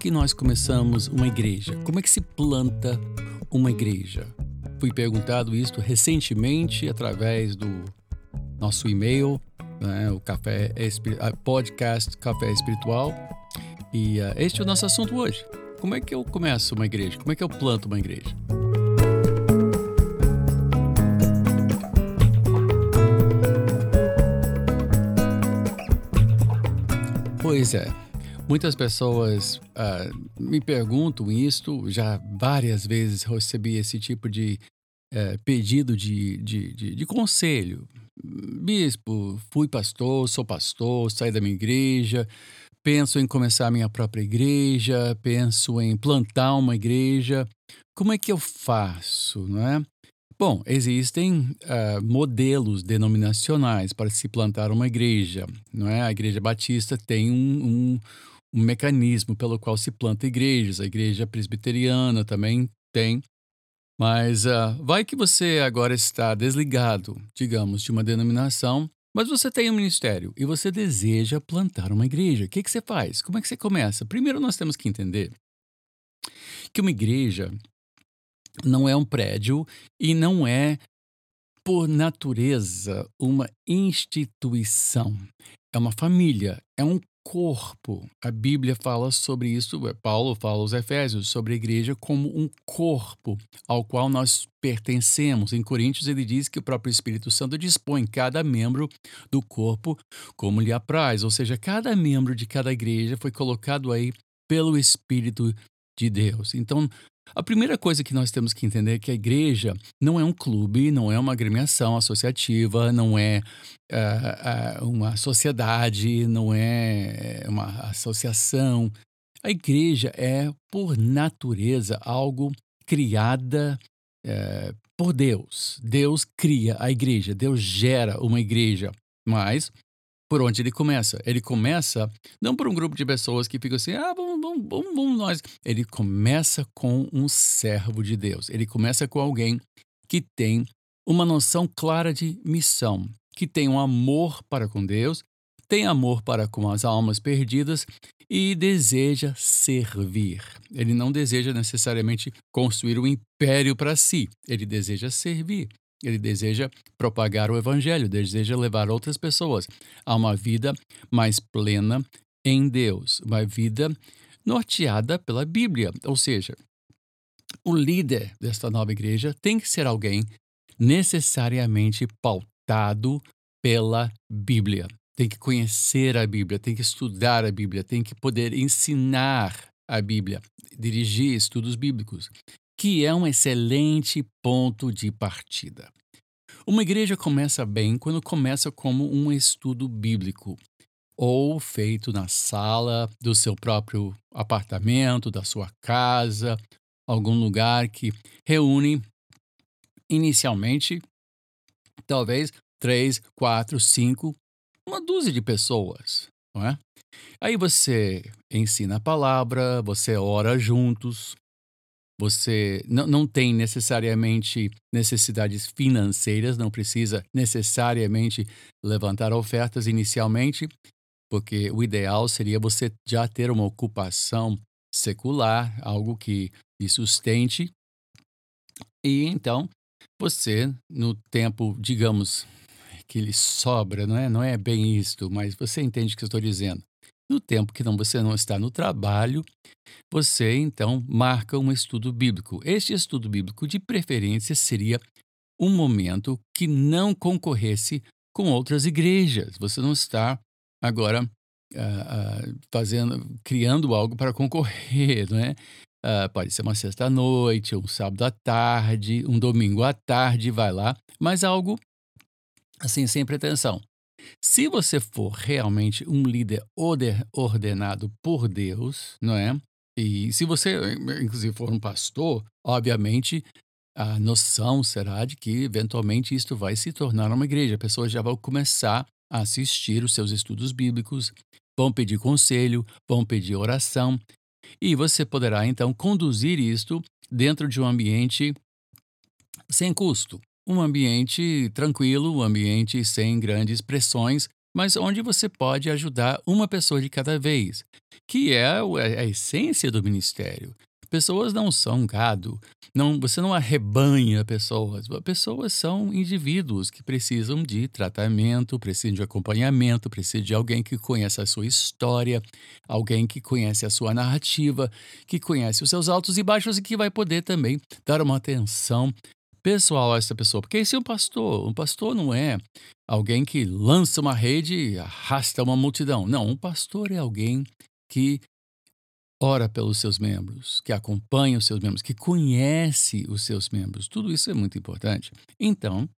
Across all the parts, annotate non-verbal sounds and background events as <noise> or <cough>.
que nós começamos uma igreja? Como é que se planta uma igreja? Fui perguntado isto recentemente através do nosso e-mail, né, o café podcast Café Espiritual. E uh, este é o nosso assunto hoje. Como é que eu começo uma igreja? Como é que eu planto uma igreja? Pois é. Muitas pessoas uh, me perguntam isto, já várias vezes recebi esse tipo de uh, pedido de, de, de, de, conselho. Bispo, fui pastor, sou pastor, saí da minha igreja, penso em começar a minha própria igreja, penso em plantar uma igreja. Como é que eu faço, não é? Bom, existem uh, modelos denominacionais para se plantar uma igreja, não é? A Igreja Batista tem um, um, mecanismo pelo qual se planta igrejas. A igreja presbiteriana também tem. Mas uh, vai que você agora está desligado, digamos, de uma denominação, mas você tem um ministério e você deseja plantar uma igreja. O que, que você faz? Como é que você começa? Primeiro, nós temos que entender que uma igreja não é um prédio e não é, por natureza, uma instituição. É uma família, é um corpo. A Bíblia fala sobre isso, é, Paulo fala aos Efésios sobre a igreja como um corpo ao qual nós pertencemos. Em Coríntios ele diz que o próprio Espírito Santo dispõe cada membro do corpo como lhe apraz, ou seja, cada membro de cada igreja foi colocado aí pelo Espírito de Deus. Então, a primeira coisa que nós temos que entender é que a igreja não é um clube, não é uma agremiação associativa, não é uh, uh, uma sociedade, não é uma associação. A igreja é, por natureza, algo criada uh, por Deus. Deus cria a igreja, Deus gera uma igreja. Mas por onde ele começa. Ele começa não por um grupo de pessoas que ficam assim, ah, vamos, vamos, vamos, vamos nós. Ele começa com um servo de Deus. Ele começa com alguém que tem uma noção clara de missão, que tem um amor para com Deus, tem amor para com as almas perdidas e deseja servir. Ele não deseja necessariamente construir um império para si, ele deseja servir. Ele deseja propagar o evangelho, deseja levar outras pessoas a uma vida mais plena em Deus, uma vida norteada pela Bíblia. Ou seja, o líder desta nova igreja tem que ser alguém necessariamente pautado pela Bíblia. Tem que conhecer a Bíblia, tem que estudar a Bíblia, tem que poder ensinar a Bíblia, dirigir estudos bíblicos que é um excelente ponto de partida. Uma igreja começa bem quando começa como um estudo bíblico, ou feito na sala do seu próprio apartamento, da sua casa, algum lugar que reúne inicialmente talvez três, quatro, cinco, uma dúzia de pessoas, não é? Aí você ensina a palavra, você ora juntos, você não, não tem necessariamente necessidades financeiras, não precisa necessariamente levantar ofertas inicialmente, porque o ideal seria você já ter uma ocupação secular, algo que lhe sustente. E então, você, no tempo, digamos, que lhe sobra, não é, não é bem isto, mas você entende o que eu estou dizendo. No tempo que não, você não está no trabalho, você então marca um estudo bíblico. Este estudo bíblico, de preferência, seria um momento que não concorresse com outras igrejas. Você não está agora uh, uh, fazendo, criando algo para concorrer, <laughs> não é? Uh, pode ser uma sexta-noite, um sábado à tarde, um domingo à tarde, vai lá, mas algo assim, sem pretensão. Se você for realmente um líder ordenado por Deus, não é? E se você, inclusive, for um pastor, obviamente a noção será de que eventualmente isto vai se tornar uma igreja. A pessoa já vai começar a assistir os seus estudos bíblicos, vão pedir conselho, vão pedir oração, e você poderá então conduzir isto dentro de um ambiente sem custo um ambiente tranquilo, um ambiente sem grandes pressões, mas onde você pode ajudar uma pessoa de cada vez, que é a essência do ministério. Pessoas não são gado, não, você não arrebanha pessoas. Pessoas são indivíduos que precisam de tratamento, precisam de acompanhamento, precisam de alguém que conhece a sua história, alguém que conhece a sua narrativa, que conhece os seus altos e baixos e que vai poder também dar uma atenção pessoal a essa pessoa. Porque esse é um pastor. Um pastor não é alguém que lança uma rede e arrasta uma multidão. Não, um pastor é alguém que ora pelos seus membros, que acompanha os seus membros, que conhece os seus membros. Tudo isso é muito importante. Então,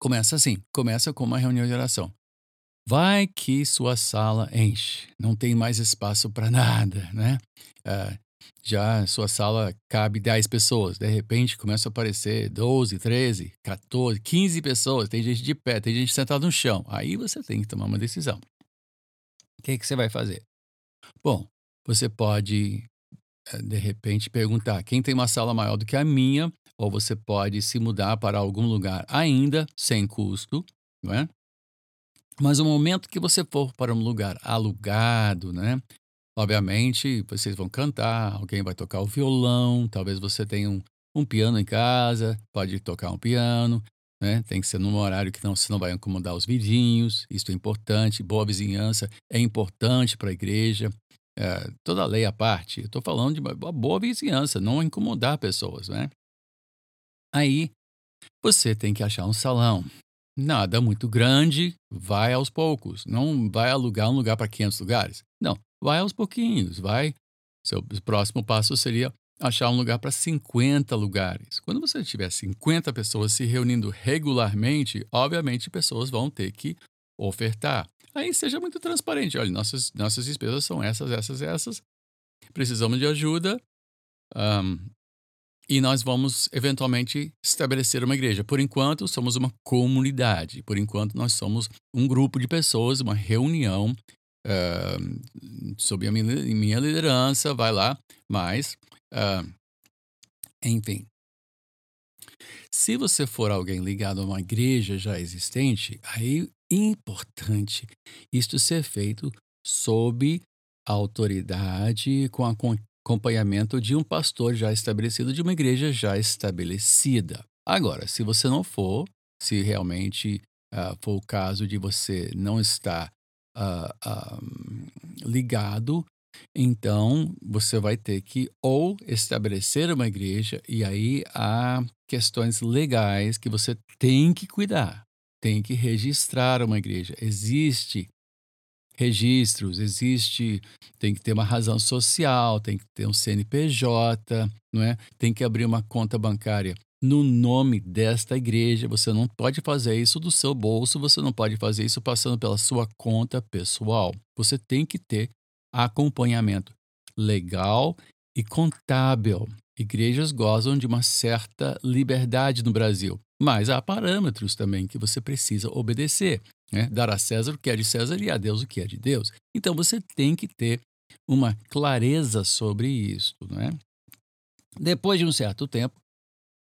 começa assim: começa com uma reunião de oração. Vai que sua sala enche, não tem mais espaço para nada, né? Uh, já sua sala cabe 10 pessoas, de repente começa a aparecer 12, 13, 14, 15 pessoas, tem gente de pé, tem gente sentada no chão. Aí você tem que tomar uma decisão. O que, que você vai fazer? Bom, você pode, eh, de repente, perguntar quem tem uma sala maior do que a minha, ou você pode se mudar para algum lugar ainda sem custo, não é? Mas no momento que você for para um lugar alugado, né? Obviamente, vocês vão cantar, alguém vai tocar o violão, talvez você tenha um, um piano em casa, pode tocar um piano, né? Tem que ser num horário que não, você não vai incomodar os vizinhos, isso é importante. Boa vizinhança é importante para a igreja. É, toda lei à parte, eu estou falando de uma boa vizinhança, não incomodar pessoas, né? Aí, você tem que achar um salão. Nada muito grande, vai aos poucos. Não vai alugar um lugar para 500 lugares. Não, vai aos pouquinhos, vai. Seu próximo passo seria achar um lugar para 50 lugares. Quando você tiver 50 pessoas se reunindo regularmente, obviamente pessoas vão ter que ofertar. Aí seja muito transparente. Olha, nossas, nossas despesas são essas, essas, essas. Precisamos de ajuda. Um, e nós vamos eventualmente estabelecer uma igreja. Por enquanto, somos uma comunidade. Por enquanto, nós somos um grupo de pessoas, uma reunião uh, sob a minha liderança. Vai lá, mas, uh, enfim. Se você for alguém ligado a uma igreja já existente, aí importante isto ser feito sob autoridade, com acompanhamento de um pastor já estabelecido, de uma igreja já estabelecida. Agora, se você não for, se realmente uh, for o caso de você não estar uh, ligado, então você vai ter que ou estabelecer uma igreja, e aí há questões legais que você tem que cuidar tem que registrar uma igreja. Existe registros, existe, tem que ter uma razão social, tem que ter um CNPJ, não é? Tem que abrir uma conta bancária no nome desta igreja. Você não pode fazer isso do seu bolso, você não pode fazer isso passando pela sua conta pessoal. Você tem que ter acompanhamento legal e contábil. Igrejas gozam de uma certa liberdade no Brasil, mas há parâmetros também que você precisa obedecer. Né? Dar a César o que é de César e a Deus o que é de Deus. Então você tem que ter uma clareza sobre isso. Né? Depois de um certo tempo,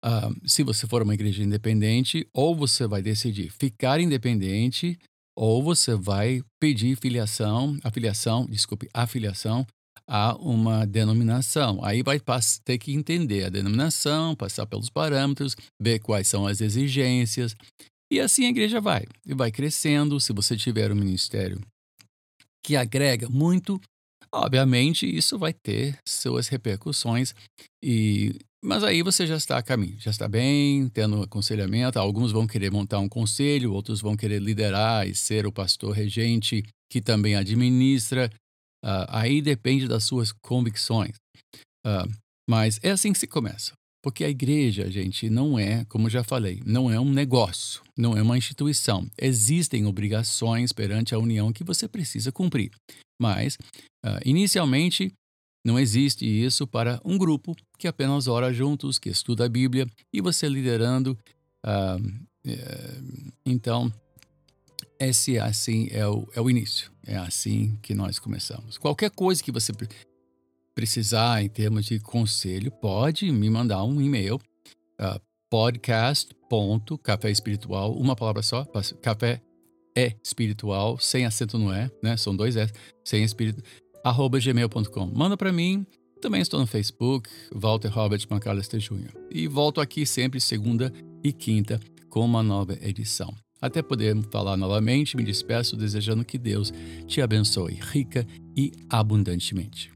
uh, se você for uma igreja independente, ou você vai decidir ficar independente, ou você vai pedir filiação, afiliação, desculpe, afiliação a uma denominação. Aí vai ter que entender a denominação, passar pelos parâmetros, ver quais são as exigências. E assim a igreja vai. E vai crescendo. Se você tiver um ministério que agrega muito, obviamente isso vai ter suas repercussões. E mas aí você já está a caminho, já está bem, tendo aconselhamento. Alguns vão querer montar um conselho, outros vão querer liderar e ser o pastor regente que também administra. Uh, aí depende das suas convicções. Uh, mas é assim que se começa. Porque a igreja, gente, não é, como já falei, não é um negócio, não é uma instituição. Existem obrigações perante a união que você precisa cumprir. Mas, uh, inicialmente, não existe isso para um grupo que apenas ora juntos, que estuda a Bíblia e você liderando. Uh, então, esse assim é o, é o início. É assim que nós começamos. Qualquer coisa que você precisar em termos de conselho, pode me mandar um e-mail. Uh, podcast.café espiritual, uma palavra só, café é espiritual, sem acento no é, né? São dois S, sem espírito, gmail.com. Manda para mim. Também estou no Facebook, Walter Robert McAllister Jr. E volto aqui sempre segunda e quinta com uma nova edição. Até podermos falar novamente, me despeço desejando que Deus te abençoe rica e abundantemente.